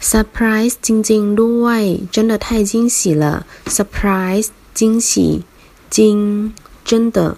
Surprise，真真，对，真的太惊喜了。Surprise，惊喜，惊，真的。